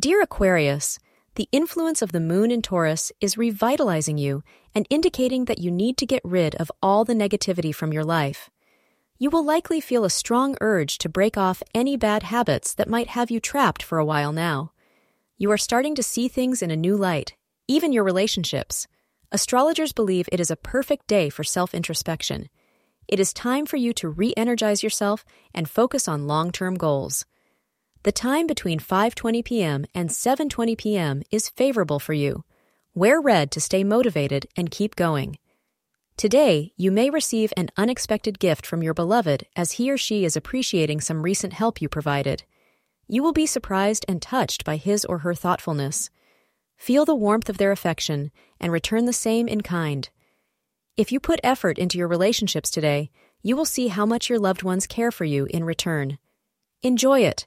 Dear Aquarius, the influence of the moon in Taurus is revitalizing you and indicating that you need to get rid of all the negativity from your life. You will likely feel a strong urge to break off any bad habits that might have you trapped for a while now. You are starting to see things in a new light, even your relationships. Astrologers believe it is a perfect day for self introspection. It is time for you to re energize yourself and focus on long term goals. The time between 5:20 p.m. and 7:20 p.m. is favorable for you. Wear red to stay motivated and keep going. Today, you may receive an unexpected gift from your beloved as he or she is appreciating some recent help you provided. You will be surprised and touched by his or her thoughtfulness. Feel the warmth of their affection and return the same in kind. If you put effort into your relationships today, you will see how much your loved ones care for you in return. Enjoy it